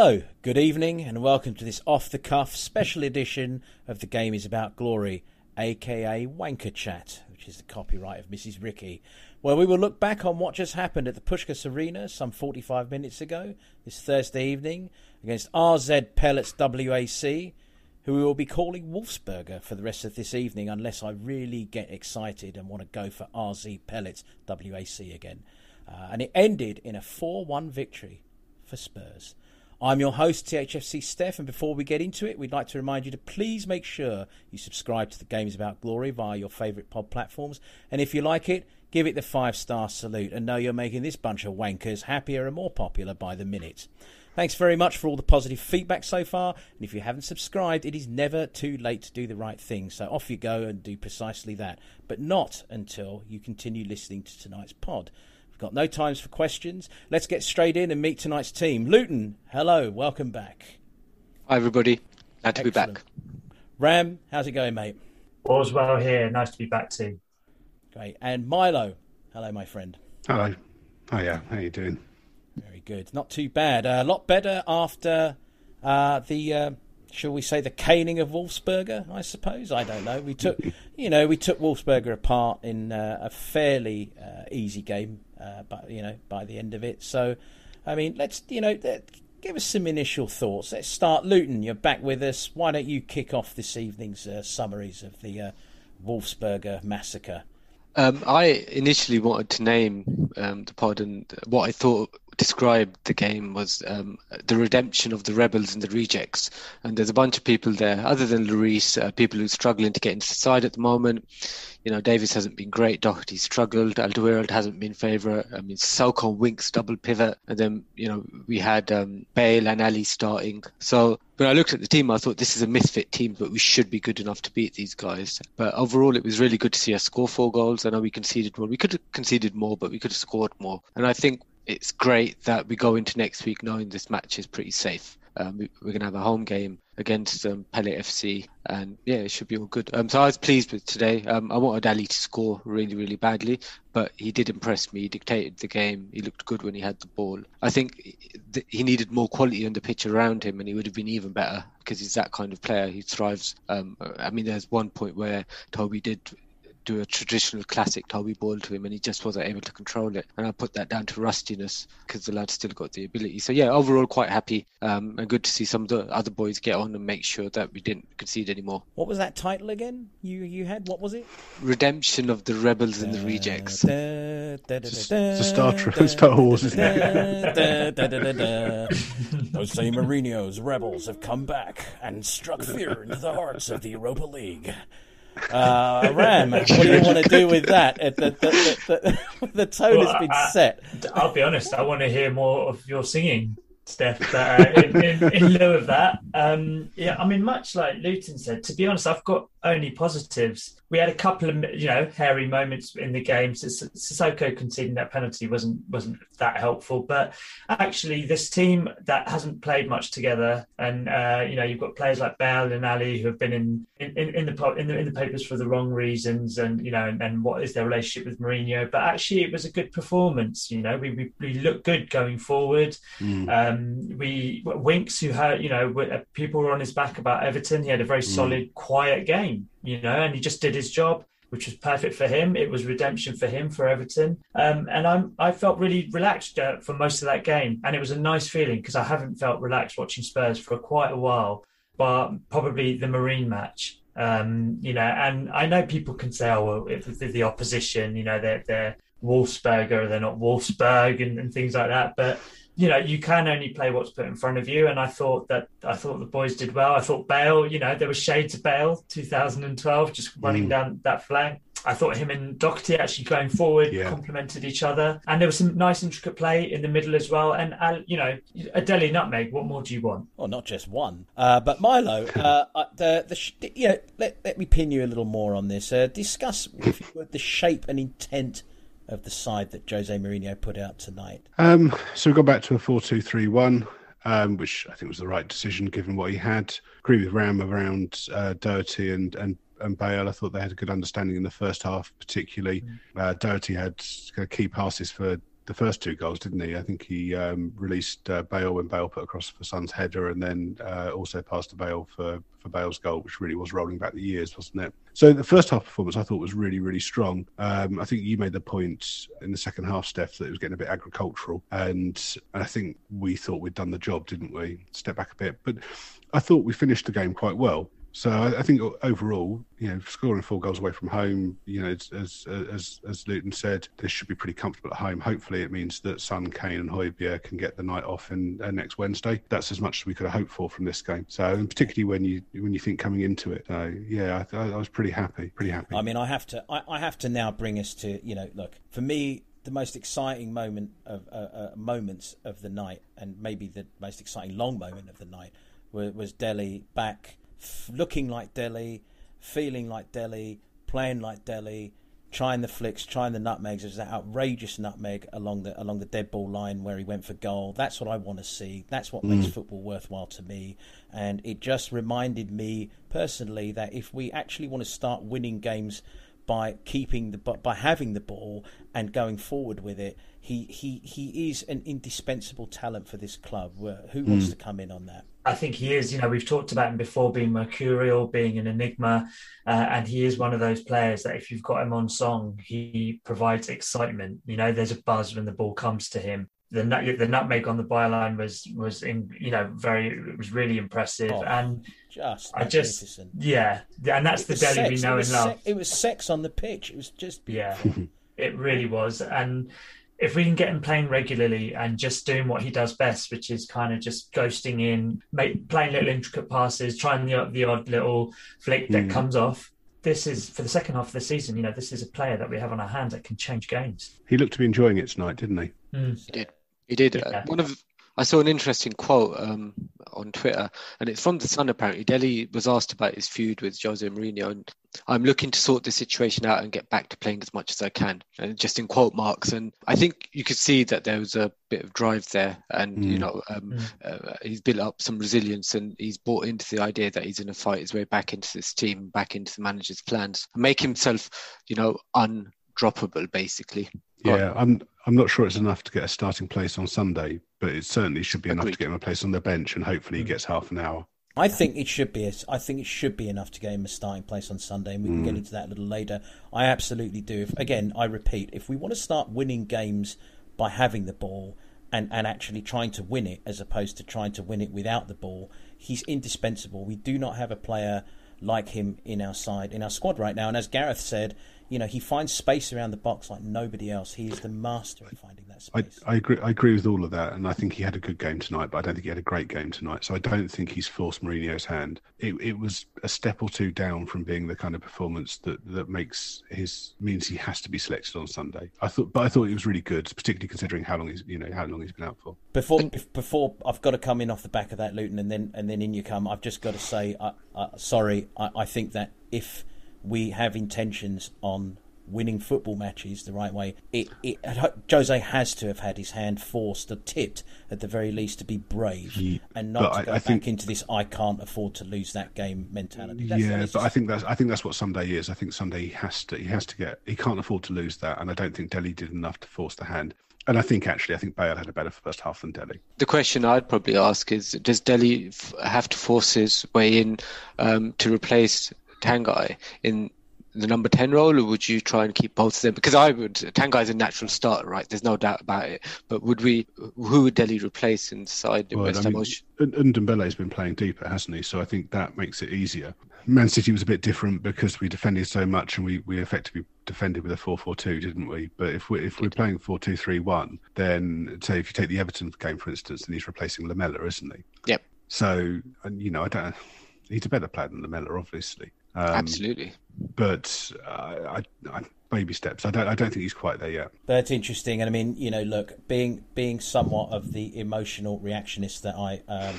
Hello, good evening, and welcome to this off the cuff special edition of The Game is About Glory, aka Wanker Chat, which is the copyright of Mrs. Ricky, where we will look back on what just happened at the Puskas Arena some 45 minutes ago, this Thursday evening, against RZ Pellets WAC, who we will be calling Wolfsberger for the rest of this evening, unless I really get excited and want to go for RZ Pellets WAC again. Uh, and it ended in a 4 1 victory for Spurs. I'm your host, THFC Steph, and before we get into it, we'd like to remind you to please make sure you subscribe to the Games About Glory via your favourite pod platforms. And if you like it, give it the five star salute and know you're making this bunch of wankers happier and more popular by the minute. Thanks very much for all the positive feedback so far. And if you haven't subscribed, it is never too late to do the right thing. So off you go and do precisely that. But not until you continue listening to tonight's pod. Got no times for questions. Let's get straight in and meet tonight's team. Luton, hello, welcome back. Hi, everybody. Glad to Excellent. be back. Ram, how's it going, mate? All's well here. Nice to be back too. Great. And Milo, hello, my friend. Hello. Oh yeah, how are you doing? Very good. Not too bad. Uh, a lot better after uh, the. Uh, shall we say the caning of Wolfsberger? I suppose I don't know. We took, you know, we took Wolfsberger apart in uh, a fairly uh, easy game uh, but you know by the end of it. So, I mean, let's you know give us some initial thoughts. Let's start. Luton, you're back with us. Why don't you kick off this evening's uh, summaries of the uh, Wolfsberger massacre? Um, I initially wanted to name um, the pod, and what I thought described the game was um, the redemption of the rebels and the rejects. And there's a bunch of people there, other than Lloris, uh, people who are struggling to get into the side at the moment. You know, Davies hasn't been great. Doherty struggled. Alderweireld hasn't been favourite. I mean, Sissoko Winks double pivot, and then you know we had um, Bale and Alli starting. So when I looked at the team, I thought this is a misfit team, but we should be good enough to beat these guys. But overall, it was really good to see us score four goals. I know we conceded one. We could have conceded more, but we could have scored more. And I think it's great that we go into next week knowing this match is pretty safe. Um, we, are going to have a home game against um, Pellet FC, and yeah, it should be all good. Um, so I was pleased with today. Um, I wanted Alli to score really, really badly, but he did impress me. He dictated the game. He looked good when he had the ball. I think th- he needed more quality on the pitch around him, and he would have been even better because he's that kind of player. He thrives. Um, I mean, there's one point where Toby did do a traditional classic Toby ball to him, and he just wasn't able to control it. And I put that down to rustiness because the lad still got the ability. So yeah, overall quite happy um, and good to see some of the other boys get on and make sure that we didn't concede anymore. What was that title again? You you had what was it? Redemption of the rebels and the rejects. It's a Star, Trek, Star Wars, isn't it? Jose Mourinho's rebels have come back and struck fear into the hearts of the Europa League. Uh, Ram, what do you want to do with that? The, the, the, the tone well, has been I, set. I'll be honest, I want to hear more of your singing. Steph. But uh, in, in, in, lieu of that, um, yeah, I mean, much like Luton said, to be honest, I've got only positives we had a couple of you know hairy moments in the game. Sissoko conceding that penalty wasn't wasn't that helpful, but actually this team that hasn't played much together, and uh, you know you've got players like Bale and Alli who have been in in, in the in the in the papers for the wrong reasons, and you know and, and, what is their relationship with Mourinho? But actually it was a good performance. You know we we, we look good going forward. Mm. Um, we Winks who had you know uh, people were on his back about Everton. He had a very mm. solid, quiet game you know, and he just did his job, which was perfect for him. It was redemption for him for Everton, um, and I'm I felt really relaxed uh, for most of that game, and it was a nice feeling because I haven't felt relaxed watching Spurs for quite a while, but probably the Marine match. Um, you know, and I know people can say, "Oh, well, if, if the opposition, you know, they're they're Wolfsberger, they're not Wolfsburg, and, and things like that," but you know, you can only play what's put in front of you. And I thought that I thought the boys did well. I thought Bale, you know, there was shades of Bale 2012 just running mm. down that flank. I thought him and Doherty actually going forward yeah. complemented each other, and there was some nice intricate play in the middle as well. And uh, you know, a Dele nutmeg. What more do you want? Well, not just one, uh, but Milo. Uh, uh the the you know, let let me pin you a little more on this. Uh, discuss the shape and intent of the side that Jose Mourinho put out tonight? Um, so we got back to a 4 2 3 1, um, which I think was the right decision given what he had. Agree with Ram around uh, Doherty and, and, and Bale. I thought they had a good understanding in the first half, particularly. Mm. Uh, Doherty had key passes for the first two goals, didn't he? I think he um, released uh, Bale when Bale put across for Son's header, and then uh, also passed to Bale for for Bale's goal, which really was rolling back the years, wasn't it? So the first half performance I thought was really really strong. Um, I think you made the point in the second half, Steph, that it was getting a bit agricultural, and I think we thought we'd done the job, didn't we? Step back a bit, but I thought we finished the game quite well. So I, I, think overall, you know, scoring four goals away from home, you know, as as as Luton said, this should be pretty comfortable at home. Hopefully, it means that Son, Kane, and Højbjerg can get the night off in uh, next Wednesday. That's as much as we could have hoped for from this game. So, and particularly when you when you think coming into it, yeah, I, I was pretty happy, pretty happy. I mean, I have to, I, I have to now bring us to, you know, look for me, the most exciting moment of uh, uh, moments of the night, and maybe the most exciting long moment of the night, was, was Dele back looking like Dele, feeling like Dele, playing like Dele, trying the flicks, trying the nutmegs. There's that outrageous nutmeg along the along the dead ball line where he went for goal. That's what I want to see. That's what mm. makes football worthwhile to me. And it just reminded me personally that if we actually want to start winning games by keeping the by having the ball and going forward with it, he he he is an indispensable talent for this club. Who wants mm. to come in on that? I think he is. You know, we've talked about him before being mercurial, being an enigma, uh, and he is one of those players that if you've got him on song, he provides excitement. You know, there's a buzz when the ball comes to him. The nut, the nutmeg on the byline was was in you know very it was really impressive oh, and just I just yeah and that's the Dele we know and love. Se- it was sex on the pitch. It was just yeah, it really was and if we can get him playing regularly and just doing what he does best, which is kind of just ghosting in, make, playing little intricate passes, trying the the odd little flick that mm. comes off. This is for the second half of the season. You know, this is a player that we have on our hands that can change games. He looked to be enjoying it tonight, didn't he? Mm. He did. He did. Yeah. Uh, one of I saw an interesting quote um, on Twitter, and it's from the Sun. Apparently, Dele was asked about his feud with Jose Mourinho, and I'm looking to sort the situation out and get back to playing as much as I can, and just in quote marks. And I think you could see that there was a bit of drive there, and mm. you know, um, mm. uh, he's built up some resilience, and he's bought into the idea that he's going to fight his way back into this team, back into the manager's plans, and make himself, you know, undroppable, basically. Yeah, I'm I'm not sure it's enough to get a starting place on Sunday, but it certainly should be Agreed. enough to get him a place on the bench, and hopefully he mm. gets half an hour. I think it should be. I think it should be enough to get him a starting place on Sunday, and we can mm. get into that a little later. I absolutely do. If, again, I repeat, if we want to start winning games by having the ball and, and actually trying to win it, as opposed to trying to win it without the ball, he's indispensable. We do not have a player like him in our side, in our squad right now. And as Gareth said, you know, he finds space around the box like nobody else. He is the master of finding that space. I, I, agree. I agree with all of that, and I think he had a good game tonight. But I don't think he had a great game tonight. So I don't think he's forced Mourinho's hand. It, it was a step or two down from being the kind of performance that, that makes his means he has to be selected on Sunday. I thought, but I thought it was really good, particularly considering how long he's you know how long he's been out for. Before before I've got to come in off the back of that Luton, and then and then in you come. I've just got to say, uh, uh, sorry. I, I think that if we have intentions on winning football matches the right way. It, it, Jose has to have had his hand forced or tipped at the very least to be brave yeah, and not to go I, I back think, into this "I can't afford to lose that game" mentality. That's, yeah, but I think that's I think that's what Sunday is. I think Sunday he has to he has to get he can't afford to lose that, and I don't think Dele did enough to force the hand. And I think actually, I think Bale had a better first half than Dele. The question I'd probably ask is: Does Dele have to force his way in um, to replace Tanguy in the number 10 role, or would you try and keep both of them? Because I would, Tanguy's a natural starter, right? There's no doubt about it. But would we, who would Dele replace inside well, West Ham? I mean, Ndombele's been playing deeper, hasn't he? So I think that makes it easier. Man City was a bit different because we defended so much and we, we effectively defended with a 4-4-2, didn't we? But if we if we're playing 4-2-3-1, then say if you take the Everton game for instance, then he's replacing Lamela, isn't he? Yep. So and you know I don't. He's a better player than Lamela, obviously. Um, Absolutely. But uh, I, I, baby steps. I don't. I don't think he's quite there yet. That's interesting. And I mean, you know, look, being being somewhat of the emotional reactionist that I. Um,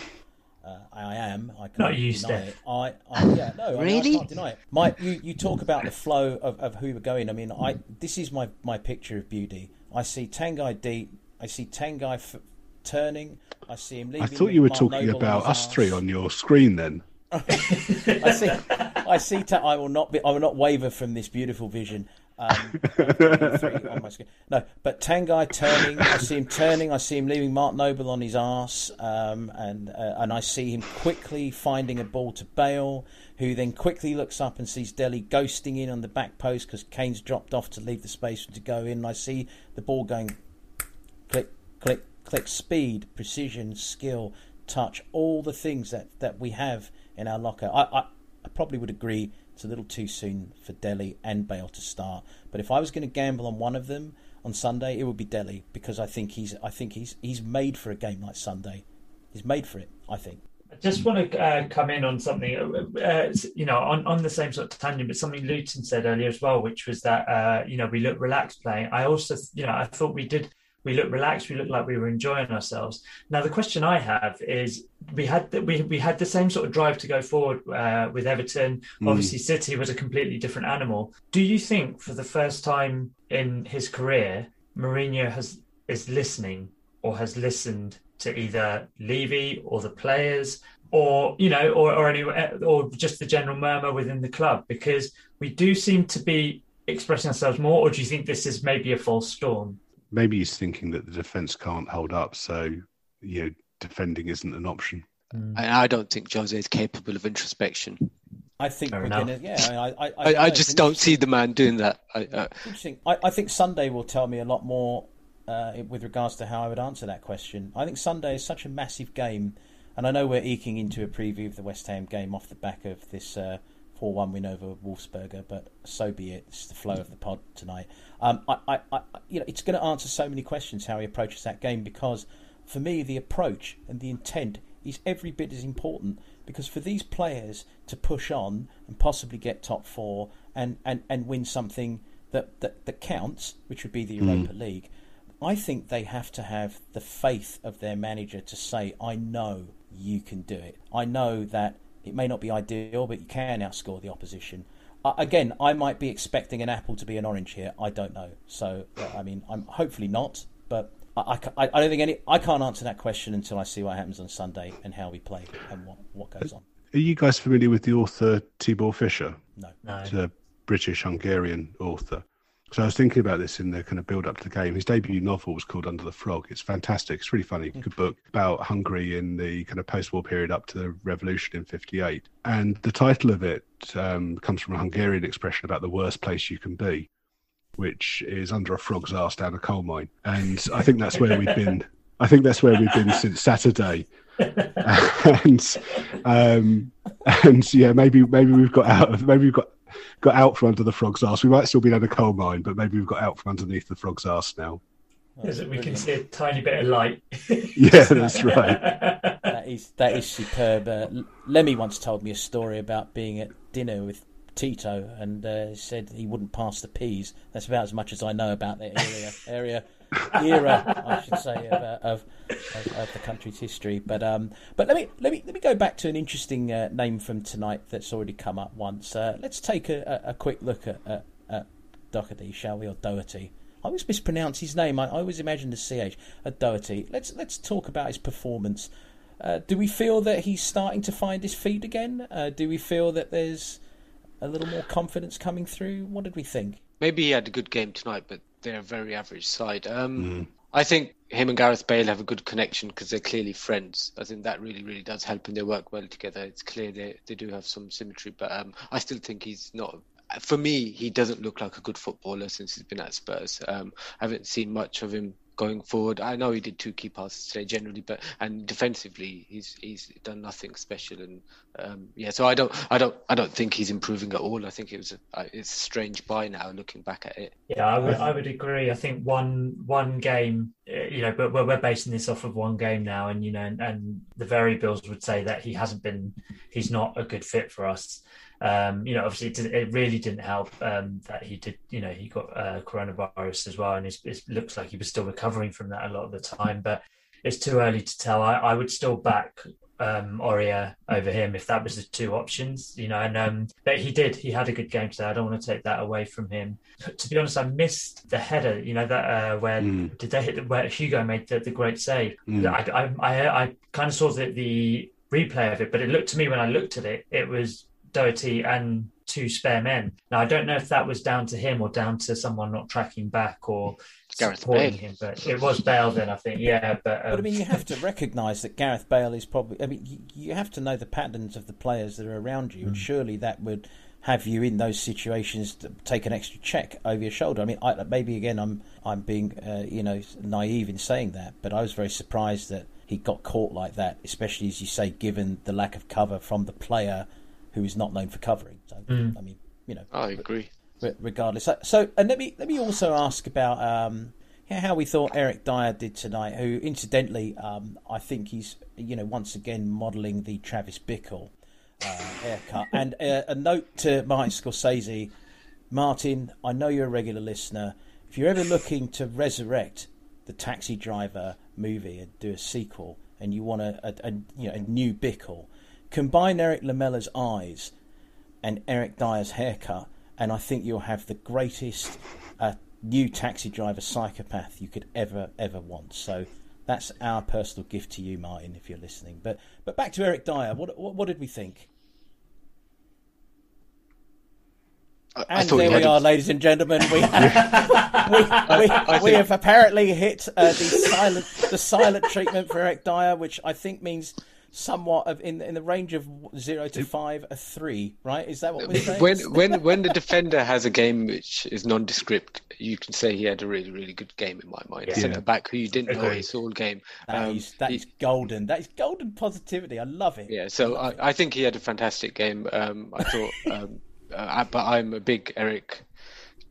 uh, I am. I can't Not you, deny Steph. it. I, I yeah, no, really? I, I, can't deny it. My, you, you talk about the flow of, of who we're going. I mean, I this is my, my picture of beauty. I see Tanguy deep. I see Tanguy f- turning. I see him leaving. I thought you were talking Noble about us arse. three on your screen then. I see. I see. Ta- I will not be. I will not waver from this beautiful vision. Um, on my screen. No, but Tanguy turning, I see him turning, I see him leaving Mark Noble on his arse, um, and uh, and I see him quickly finding a ball to Bale, who then quickly looks up and sees Dele ghosting in on the back post because Kane's dropped off to leave the space to go in. And I see the ball going click, click, click, speed, precision, skill, touch, all the things that, that we have in our locker. I, I, I probably would agree it's a little too soon for Dele and Bale to start. But if I was going to gamble on one of them on Sunday, it would be Dele because I think he's I think he's he's made for a game like Sunday. He's made for it. I think. I just want to uh, come in on something, uh, uh, you know, on, on the same sort of tangent, but something Luton said earlier as well, which was that, uh, you know, we look relaxed playing. I also, you know, I thought we did we looked relaxed we looked like we were enjoying ourselves. Now the question i have is we had the, we, we had the same sort of drive to go forward uh, with everton. Mm. obviously city was a completely different animal. Do you think for the first time in his career Mourinho has is listening or has listened to either Levy or the players or you know or or any or just the general murmur within the club? Because we do seem to be expressing ourselves more or do you think this is maybe a false storm maybe he's thinking that the defence can't hold up, so you know defending isn't an option. Mm. I, I don't think Jose is capable of introspection. I think Fair we're enough. gonna. Yeah, I, I, I, I just don't see the man doing that. I, uh... Interesting. I, I think Sunday will tell me a lot more uh, with regards to how I would answer that question. I think Sunday is such a massive game, and I know we're eking into a preview of the West Ham game off the back of this uh, four-one win over Wolfsberger, but so be it. It's the flow of the pod tonight. Um, I, I, I, you know, it's going to answer so many questions how he approaches that game because, for me, the approach and the intent is every bit as important. Because for these players to push on and possibly get top four and, and, and win something that, that, that counts, which would be the. Europa mm. League, I think they have to have the faith of their manager to say, "I know you can do it. I know that it may not be ideal, but you can outscore the opposition." Uh, again, I might be expecting an apple to be an orange here. I don't know. So, I mean, I'm hopefully not, but I, I, I, don't think any. I can't answer that question until I see what happens on Sunday and how we play and what, what goes on. Are you guys familiar with the author Tibor Fischer? No, no. He's a British Hungarian author. So I was thinking about this in the kind of build up to the game. His debut novel was called Under the Frog. It's fantastic. It's really funny. Good book about Hungary in the kind of post war period up to the revolution in 58. And the title of it um, comes from a Hungarian expression about the worst place you can be, which is under a frog's ass down a coal mine. And I think that's where we've been. I think that's where we've been since Saturday. and um, and yeah, maybe maybe we've got out of maybe we've got got out from under the frog's ass. We might still be in a coal mine, but maybe we've got out from underneath the frog's ass now. Is it we can see a tiny bit of light? yeah, that's right. that is that is superb. Uh, Lemmy once told me a story about being at dinner with Tito and uh, said he wouldn't pass the peas. That's about as much as I know about that area. area era, I should say, of, uh, of, of, of, the country's history. But um, but let me let me let me go back to an interesting uh, name from tonight that's already come up once. Uh, let's take a, a, quick look at, at, at Doherty, shall we, or Doherty? I always mispronounce his name. I, I always imagine the ch. At Doherty. Let's let's talk about his performance. Uh, do we feel that he's starting to find his feet again? Uh, do we feel that there's a little more confidence coming through? What did we think? Maybe he had a good game tonight, but they're a very average side. Um, mm. I think him and Gareth Bale have a good connection because they're clearly friends. I think that really, really does help, and they work well together. It's clear they they do have some symmetry, but um, I still think he's not. For me, he doesn't look like a good footballer since he's been at Spurs. Um, I haven't seen much of him going forward. I know he did two key passes today generally, but and defensively he's he's done nothing special. And um, yeah, so I don't I don't I don't think he's improving at all. I think it was a, it's a strange buy now looking back at it. Yeah, I would I would agree. I think one one game, uh, you know, but we're, we're basing this off of one game now, and you know, and, and the variables would say that he hasn't been he's not a good fit for us. Um, you know, obviously, it, did, it, really didn't help um, that he did. You know, he got uh, coronavirus as well, and it looks like he was still recovering from that a lot of the time. But it's too early to tell. I, I would still back um, Aurier over him if that was the two options. You know, and um, but he did. He had a good game today. I don't want to take that away from him. To be honest, I missed the header. You know that uh, where mm. did they hit the, where Hugo made the, the great save? Mm. I, I, I, I kind of saw the, the replay of it, but it looked to me when I looked at it, it was Doherty and two spare men. Now I don't know if that was down to him or down to someone not tracking back or Gareth supporting Bale. him, but it was Bale then I think. Yeah, but, um, But I mean, you have to recognise that Gareth Bale is probably. I mean, you, you have to know the patterns of the players that are around you, and surely that would have you in those situations to take an extra check over your shoulder. I mean, I, maybe again, I'm I'm being uh, you know naive in saying that, but I was very surprised that he got caught like that, especially as you say, given the lack of cover from the player who is not known for covering. So, I mean, you know, I agree. re- regardless. So, so and let me let me also ask about um, how we thought Eric Dier did tonight. Who, incidentally, um, I think he's you know once again modelling the Travis Bickle uh, haircut. And uh, a note to Martin Scorsese, Martin, I know you're a regular listener. If you're ever looking to resurrect the Taxi Driver movie and do a sequel, and you want a, a, a you know a new Bickle, combine Erik Lamela's eyes and Eric Dier's haircut, and I think you'll have the greatest uh, new taxi driver psychopath you could ever ever want. So that's our personal gift to you, Martin, if you're listening. But but back to Eric Dier. What what, what did we think? I, I And thought there we had a- are, ladies and gentlemen. We, we, we, we think- have apparently hit uh, the silent the silent treatment for Eric Dyer, which I think means somewhat of in in the range of zero to five, a three. Right? Is that what we're saying? when when when the defender has a game which is nondescript, you can say he had a really really good game in my mind. Yeah. Centre back who you didn't know Agreed. he saw all game. That Um, is that he- is golden. That is golden positivity. I love it. yeah, so I, I think he had a fantastic game. Um, I thought, um, uh, but I'm a big Eric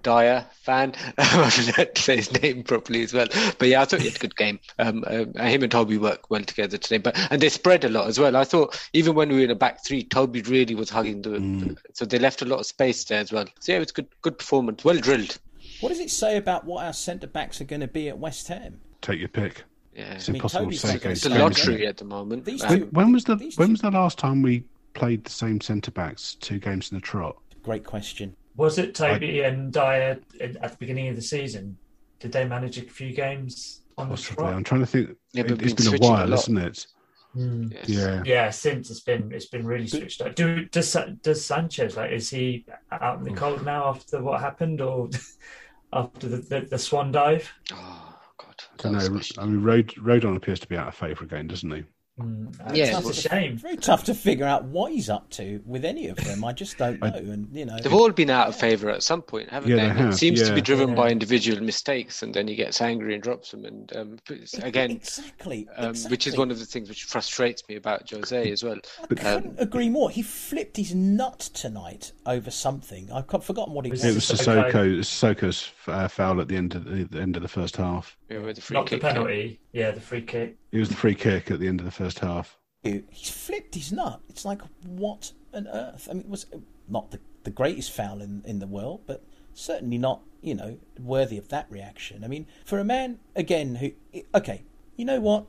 Dier fan. I forgot to say his name properly as well. But yeah, I thought he had a good game. Um, um, him and Toby work well together today. But and they spread a lot as well. I thought even when we were in a back three, Toby really was hugging the. So they left a lot of space there as well. So yeah, it was good. Good performance. Well drilled. What does it say about what our centre backs are going to be at West Ham? Take your pick. Yeah, It's I mean, impossible Toby's to say against it's a James lottery at the moment. These Um, two- When, when was the These when two- was the last time we played the same centre backs two games in a trot? Great question. Was it Toby and Dier at at the beginning of the season? Did they manage a few games on the Possibly. trot? I'm trying to think. Yeah, but it, has been been a switching a while, lot. isn't it? Hmm. yes. Yeah. Yeah, since it's been it's been really switched up. Do does does Sanchez like is he out in the cold now after what happened or after the, the, the swan dive? Oh God. I don't know. question. I mean, Rod, Rodon appears to be out of favour again, doesn't he? Mm, Yeah, it's a shame. Very tough to figure out what he's up to with any of them. I just don't know. And you know, They've all been out of favour at some point, haven't Yeah, they? they And it have, seems to be driven Yeah. by individual mistakes, and then he gets angry and drops them. And um, again, exactly, um, exactly. which is one of the things which frustrates me about Jose as well. I couldn't agree more. He flipped his nut tonight over something. I've forgotten what he Was was. It was Sissoko. Sissoko, Sissoko's uh, foul at the end of the, the end of the first half. Yeah, with the free Not the kick. penalty. Yeah, the free kick. It was the free kick at the end of the first half. He's flipped his nut. It's like what on earth? I mean, it was uh, not the, the greatest foul in, in the world, but certainly not you know worthy of that reaction. I mean, for a man again who okay, you know what?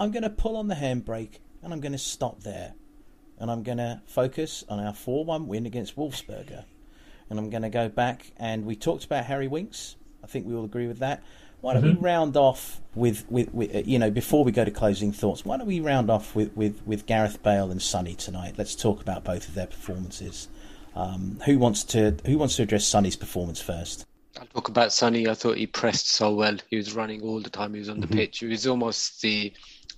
I'm going to pull on the handbrake and I'm going to stop there, and I'm going to focus on our four-one win against Wolfsberger, and I'm going to go back and we talked about Harry Winks. I think we all agree with that. Why don't we round off with, with, with uh, you know before we go to closing thoughts? Why don't we round off with, with, with Gareth Bale and Sonny tonight? Let's talk about both of their performances. Um, who wants to who wants to address Sonny's performance first? I'll talk about Sonny. I thought he pressed so well. He was running all the time. He was on the pitch. He was almost the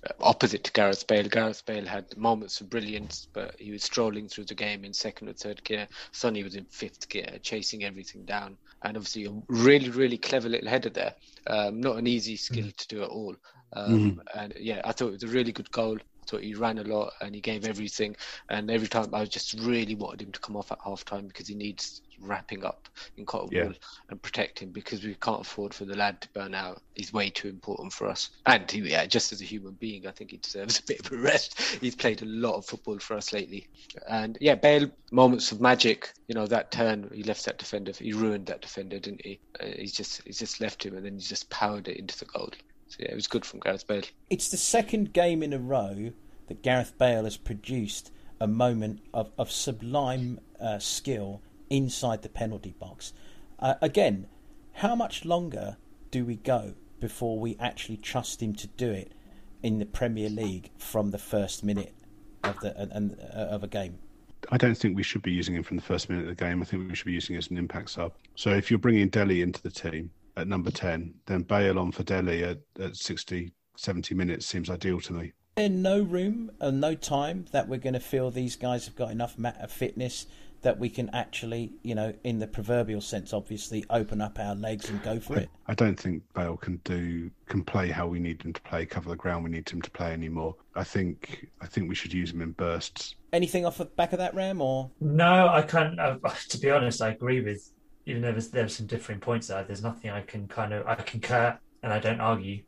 uh, opposite to Gareth Bale. Gareth Bale had moments of brilliance, but he was strolling through the game in second or third gear. Sonny was in fifth gear, chasing everything down. And obviously, a really, really clever little header there. Um, not an easy skill to do at all. Um, And yeah, I thought it was a really good goal. Thought he ran a lot and he gave everything. And every time I just really wanted him to come off at half time because he needs wrapping up in cotton Yeah. and protect him because we can't afford for the lad to burn out. He's way too important for us. And he, yeah, just as a human being, I think he deserves a bit of a rest. He's played a lot of football for us lately. And yeah, Bale, moments of magic. You know that turn, he left that defender. He ruined that defender, didn't he? Uh, he's just he's just left him, and then he just powered it into the goal. So yeah, it was good from Gareth Bale. It's the second game in a row that Gareth Bale has produced a moment of, of sublime uh, skill inside the penalty box. Uh, again, how much longer do we go before we actually trust him to do it in the Premier League from the first minute of the and, and, uh, of a game? I don't think we should be using him from the first minute of the game. I think we should be using him as an impact sub. So if you're bringing Dele into the team at number 10, then Bale on for Dele at, at 60, 70 minutes seems ideal to me. There's no room and no time that we're going to feel these guys have got enough fitness that we can actually, you know, in the proverbial sense, obviously, open up our legs and go for I, it. I don't think Bale can do can play how we need him to play, cover the ground we need him to play anymore. I think I think we should use him in bursts. Anything off the back of that, Ram, or no? I can't. Uh, to be honest, I agree with. Even though there's, there's some differing points there, there's nothing I can kind of I concur and I don't argue.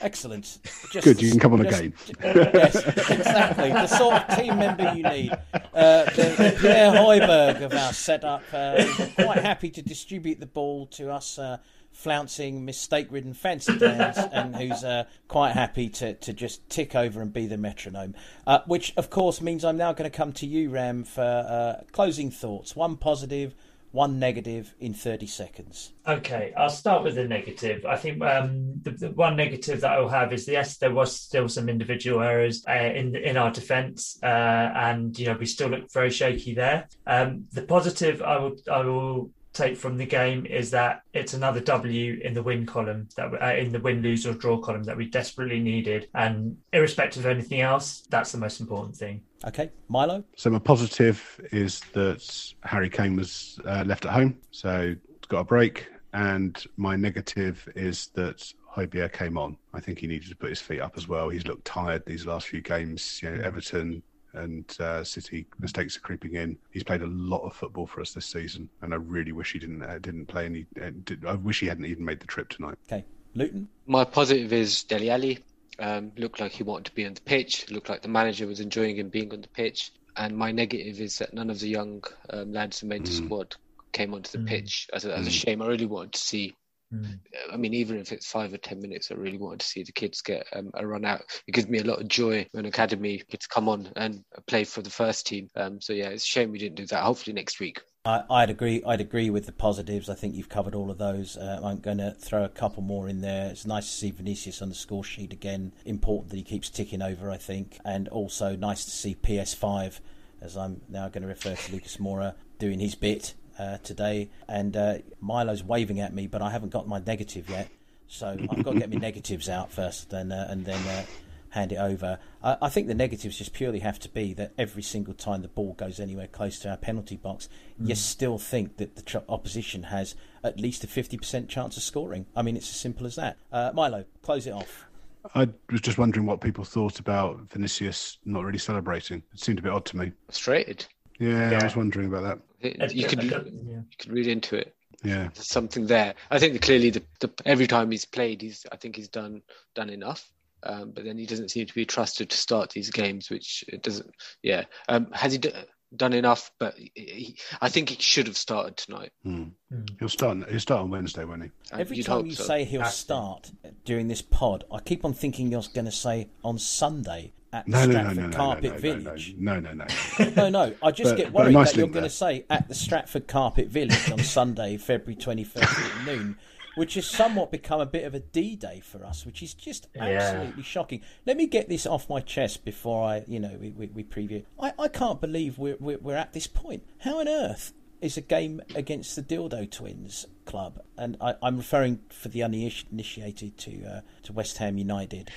Excellent. Just Good, you can come on just, again. yes, exactly. The sort of team member you need. Uh, the, the Pierre Højbjerg of our setup, uh, quite happy to distribute the ball to us uh, flouncing, mistake-ridden fancy downs, and who's uh, quite happy to, to just tick over and be the metronome. Uh, which, of course, means I'm now going to come to you, Ram, for uh, closing thoughts. One positive, one negative in 30 seconds. Okay, I'll start with the negative. I think um, the, the, one negative that I'll have is yes, there was still some individual errors uh, in in our defence, uh, and you know we still look very shaky there. Um, the positive I will I will take from the game is that it's another W in the win column that uh, in the win, lose or draw column that we desperately needed, and irrespective of anything else, that's the most important thing. Okay, Milo. So my positive is that Harry Kane was uh, left at home, so got a break, and my negative is that Højbjerg came on. I think he needed to put his feet up as well. He's looked tired these last few games. You know, Everton and uh, City mistakes are creeping in. He's played a lot of football for us this season, and I really wish he didn't uh, didn't play any. Uh, did, I wish he hadn't even made the trip tonight. Okay, Luton. My positive is Dele Alli. Um, looked like he wanted to be on the pitch. Looked like the manager was enjoying him being on the pitch. And my negative is that none of the young um, lads who made the mm. squad came onto the mm. pitch as a, as a mm. shame. I really wanted to see Mm. I mean, even if it's five or ten minutes, I really wanted to see the kids get um, a run out. It gives me a lot of joy when academy gets come on and play for the first team. Um, so yeah, it's a shame we didn't do that. Hopefully next week. I, would agree. I'd agree with the positives. I think you've covered all of those. Uh, I'm going to throw a couple more in there. It's nice to see Vinicius on the score sheet again. Important that he keeps ticking over. I think, and also nice to see PS5, as I'm now going to refer to Lucas Moura doing his bit uh, today, and uh, Milo's waving at me, but I haven't got my negative yet. So I've got to get my negatives out first, and uh, and then uh, hand it over. I, I, think the negatives just purely have to be that every single time the ball goes anywhere close to our penalty box, mm. you still think that the tr- opposition has at least a fifty percent chance of scoring. I mean, it's as simple as that. Uh, Milo, close it off. I was just wondering what people thought about Vinicius not really celebrating. It seemed a bit odd to me. Frustrated. Yeah, yeah. I was wondering about that. It, you could yeah. you could read into it. Yeah, There's something there. I think clearly the, the every time he's played, he's I think he's done done enough. Um, but then he doesn't seem to be trusted to start these games, which it doesn't. Yeah, um, has he d- done enough? But he, I think he should have started tonight. Mm. Mm. He'll start. He'll start on Wednesday, won't he? Every You'd time you so. say he'll start during this pod, I keep on thinking you're going to say on Sunday, at no, Stratford no, no, Carpet Village. No, no, no. No, no. I just but, get worried nice that you're going to say at the Stratford Carpet Village on Sunday, February 21st at noon, which has somewhat become a bit of a D day for us, which is just absolutely yeah. shocking. Let me get this off my chest before I, you know, we, we, we preview. I, I can't believe we're, we're, we're at this point. How on earth is a game against the Dildo Twins club, and I, am referring for the uninitiated to uh, to West Ham United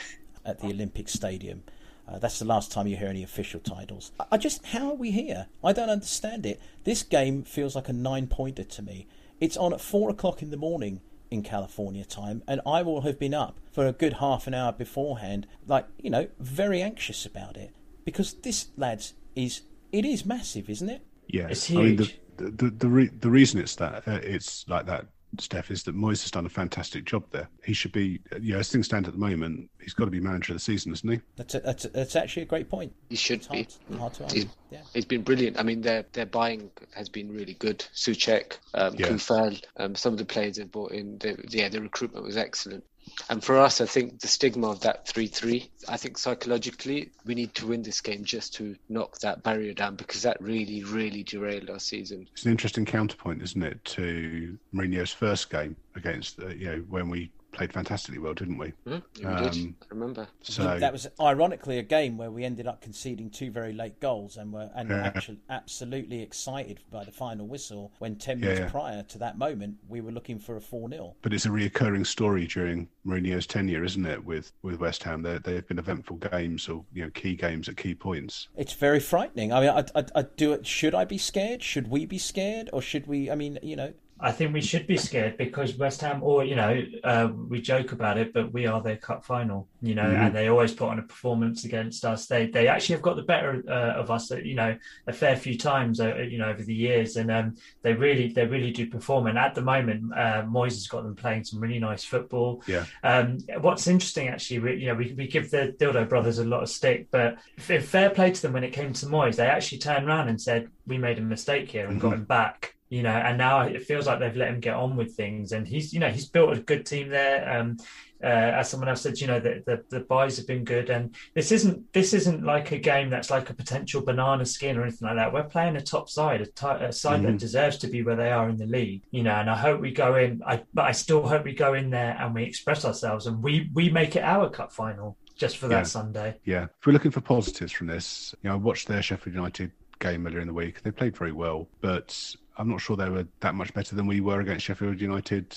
at the Olympic Stadium. Uh, that's the last time you hear any official titles. I, just, how are we here? I don't understand it. This game feels like a nine pointer to me. It's on at four o'clock in the morning in California time, and I will have been up for a good half an hour beforehand, like, you know, very anxious about it. Because this, lads, is, it is massive, isn't it? Yeah. It's huge. I mean, the, the, the, re- the reason it's that, uh, it's like that Steph, is that Moyes has done a fantastic job there. He should be, you know, as things stand at the moment, he's got to be manager of the season, isn't he? That's a, that's, a, that's actually a great point. He should it's be. Hard, hard to he's, yeah. he's been brilliant. I mean, their their buying has been really good. Soucek, um, yeah. Coufal, um, some of the players they've brought in, they, yeah, the recruitment was excellent. And for us, I think the stigma of that 3 3, I think psychologically, we need to win this game just to knock that barrier down because that really, really derailed our season. It's an interesting counterpoint, isn't it, to Mourinho's first game against, uh, you know, when we played fantastically well, didn't we? We Um, did. I remember. So that was ironically a game where we ended up conceding two very late goals and were and Yeah. actually absolutely excited by the final whistle when ten minutes yeah. prior to that moment we were looking for a four 0 But it's a reoccurring story during Mourinho's tenure, isn't it? With with West Ham, there there have been eventful games or you know key games at key points. It's very frightening. I mean, I, I, I do it. Should I be scared? Should we be scared, or should we? I mean, you know, I think we should be scared because West Ham, or you know, uh, we joke about it, but we are their cup final, you know, Mhm. and they always put on a performance against us. They they actually have got the better uh, of us, you know, a fair few times, uh, you know, over the years, and um, they really they really do perform. And at the moment, uh, Moyes has got them playing some really nice football. Yeah. Um, what's interesting, actually, we, you know, we, we give the Dildo brothers a lot of stick, but fair play to them when it came to Moyes. They actually turned around and said, "We made a mistake here and got Mhm. him back." You know, and now it feels like they've let him get on with things, and he's, you know, he's built a good team there. Um, uh, as someone else said, you know, the, the the buys have been good, and this isn't this isn't like a game that's like a potential banana skin or anything like that. We're playing a top side, a, ti- a side that Mhm. deserves to be where they are in the league, you know. And I hope we go in. I but I still hope we go in there and we express ourselves and we we make it our cup final just for that Yeah. Sunday. Yeah, if we're looking for positives from this, you know, I watched their Sheffield United game earlier in the week. They played very well, but I'm not sure they were that much better than we were against Sheffield United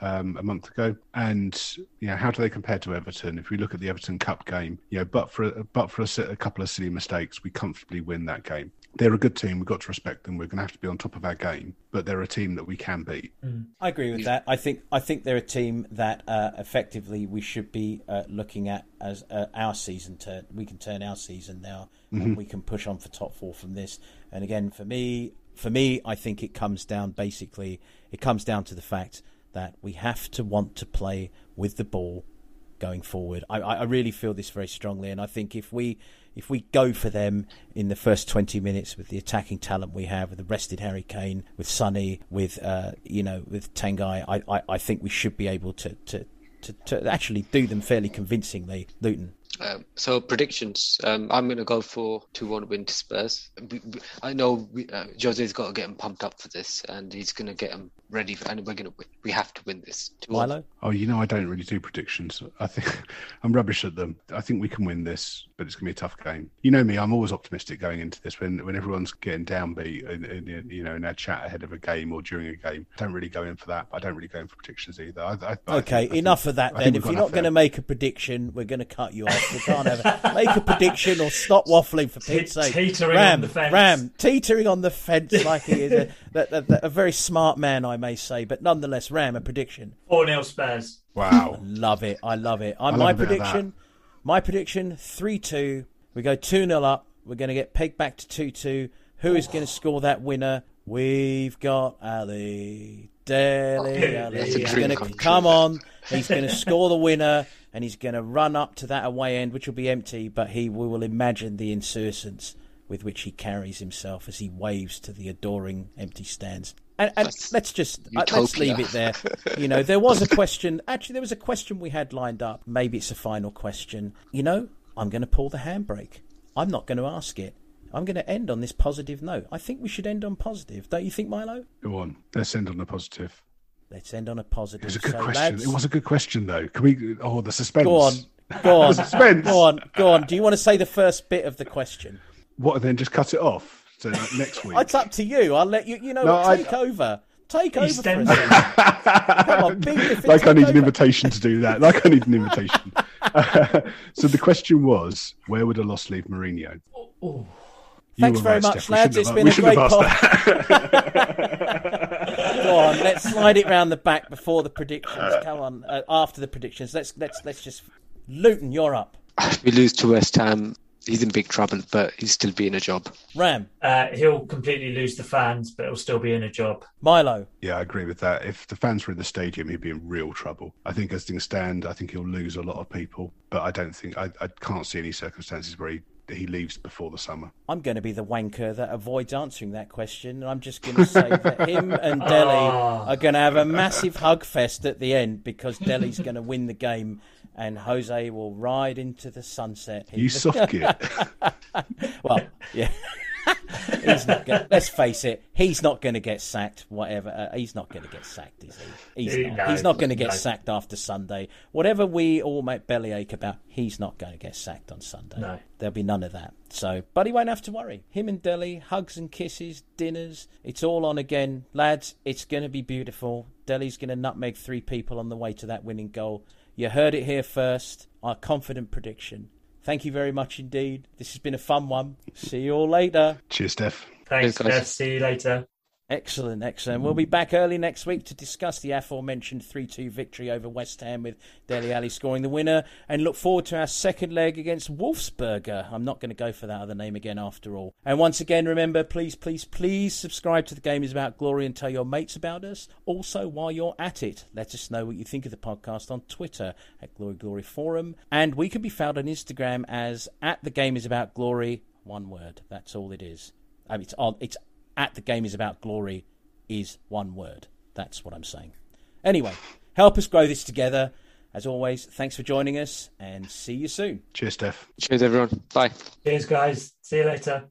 um, a month ago. And you know, how do they compare to Everton? If we look at the Everton Cup game, you know, but for but for a, a couple of silly mistakes, we comfortably win that game. They're a good team. We've got to respect them. We're going to have to be on top of our game, but they're a team that we can beat. I agree with that. I think I think they're a team that uh, effectively we should be uh, looking at as uh, our season turn. We can turn our season now, and we can push on for top four from this. And again, for me, for me, I think it comes down basically. It comes down to the fact that we have to want to play with the ball going forward. I, I really feel this very strongly, and I think if we if we go for them in the first twenty minutes with the attacking talent we have, with the rested Harry Kane, with Sonny, with uh, you know with Tanguy, I, I, I think we should be able to, to to to actually do them fairly convincingly. Luton. Um, so predictions. Um, I'm going to go for two-one win to Spurs. We, we, I know we, uh, Jose's got to get him pumped up for this, and he's going to get him ready. For, and we're going to win. We have to win this. 2-1. Milo. Oh, you know, I don't really do predictions. I think I'm rubbish at them. I think we can win this, but it's going to be a tough game. You know me; I'm always optimistic going into this. When when everyone's getting downbeat, in, in, in, you know, in our chat ahead of a game or during a game, I don't really go in for that. I don't really go in for predictions either. I, I, I Okay, think- I think- enough of that I then. If you're not going to make a prediction, we're going to cut you off. We can't have make a prediction or stop waffling for Pete's sake. teetering Ram, on the fence. Ram, teetering on the fence like he is a, a, a, a very smart man, I may say, but nonetheless, Ram, a prediction. 4 0 Spurs. Wow. Love it. I love it. I, love my a bit of prediction, my prediction, 3 2. We go 2 0 up. We're going to get pegged back to 2 2. Who is going to score that winner? We've got Alli. Dele Alli. That's a He's dream going to come come on. He's going to score the winner and he's going to run up to that away end, which will be empty, but he we will imagine the insouciance with which he carries himself as he waves to the adoring empty stands. And, and let's just uh, let's leave it there. You know, there was a question. Actually, there was a question we had lined up. Maybe it's a final question. You know, I'm going to pull the handbrake. I'm not going to ask it. I'm going to end on this positive note. I think we should end on positive. Don't you think, Milo? Go on. Let's end on a positive. Let's end on a positive. It was a good so, question. lads, It was a good question, though. Can we? Oh, the suspense. Go on. Go on. Suspense. Go on. Go on. Do you want to say the first bit of the question? What? And then just cut it off. So like, next week. It's up to you. I'll let you. You know, No, what, I- take over. Take over for a stems second. Come on, big like I take need an invitation to do that. Like I need an invitation. so the question was, where would a loss leave Mourinho? Oh, You Thanks very right, much, Steph. Lads. shouldn't It's have- been a great have asked that. Go on, let's slide it round the back before the predictions. Come on, uh, after the predictions. Let's let's let's just. Luton, you're up. We lose to West Ham. He's in big trouble, but he's still be in a job. Ram, uh, he'll completely lose the fans, but he'll still be in a job. Milo, Yeah, I agree with that. If the fans were in the stadium, he'd be in real trouble. I think as things stand, I think he'll lose a lot of people. But I don't think I, I can't see any circumstances where he he leaves before the summer. I'm going to be the wanker that avoids answering that question. and I'm just going to say that him and Dele Oh. are going to have a massive hug fest at the end because Dele's going to win the game and Jose will ride into the sunset. You soft git. Well, yeah. he's not gonna, let's face it, he's not going to get sacked. Whatever, uh, he's not going to get sacked, is he? He's Eh, not. no, he's not going to get no. sacked after Sunday. Whatever we all make bellyache about, he's not going to get sacked on Sunday. No. There'll be none of that. So, but he won't have to worry. Him and Dele, hugs and kisses, dinners. It's all on again, lads. It's going to be beautiful. Dele's going to nutmeg three people on the way to that winning goal. You heard it here first. Our confident prediction. Thank you very much indeed. This has been a fun one. See you all later. Cheers, Steph. Thanks, Cheers, guys. Steph. See you later. Excellent, excellent. We'll mm. be back early next week to discuss the aforementioned 3 2 victory over West Ham with Dele Alli scoring the winner and look forward to our second leg against Wolfsberger. I'm not going to go for that other name again after all. And once again, remember, please, please, please subscribe to The Game is About Glory and tell your mates about us. Also, while you're at it, let us know what you think of the podcast on Twitter at Glory Glory Forum. And we can be found on Instagram as at The Game is About Glory. One word. That's all it is. I mean, it's on. It's at the game is about glory is one word. That's what I'm saying. Anyway, help us grow this together. As always, thanks for joining us and see you soon. Cheers, Steph. Cheers, everyone. Bye. Cheers, guys. See you later.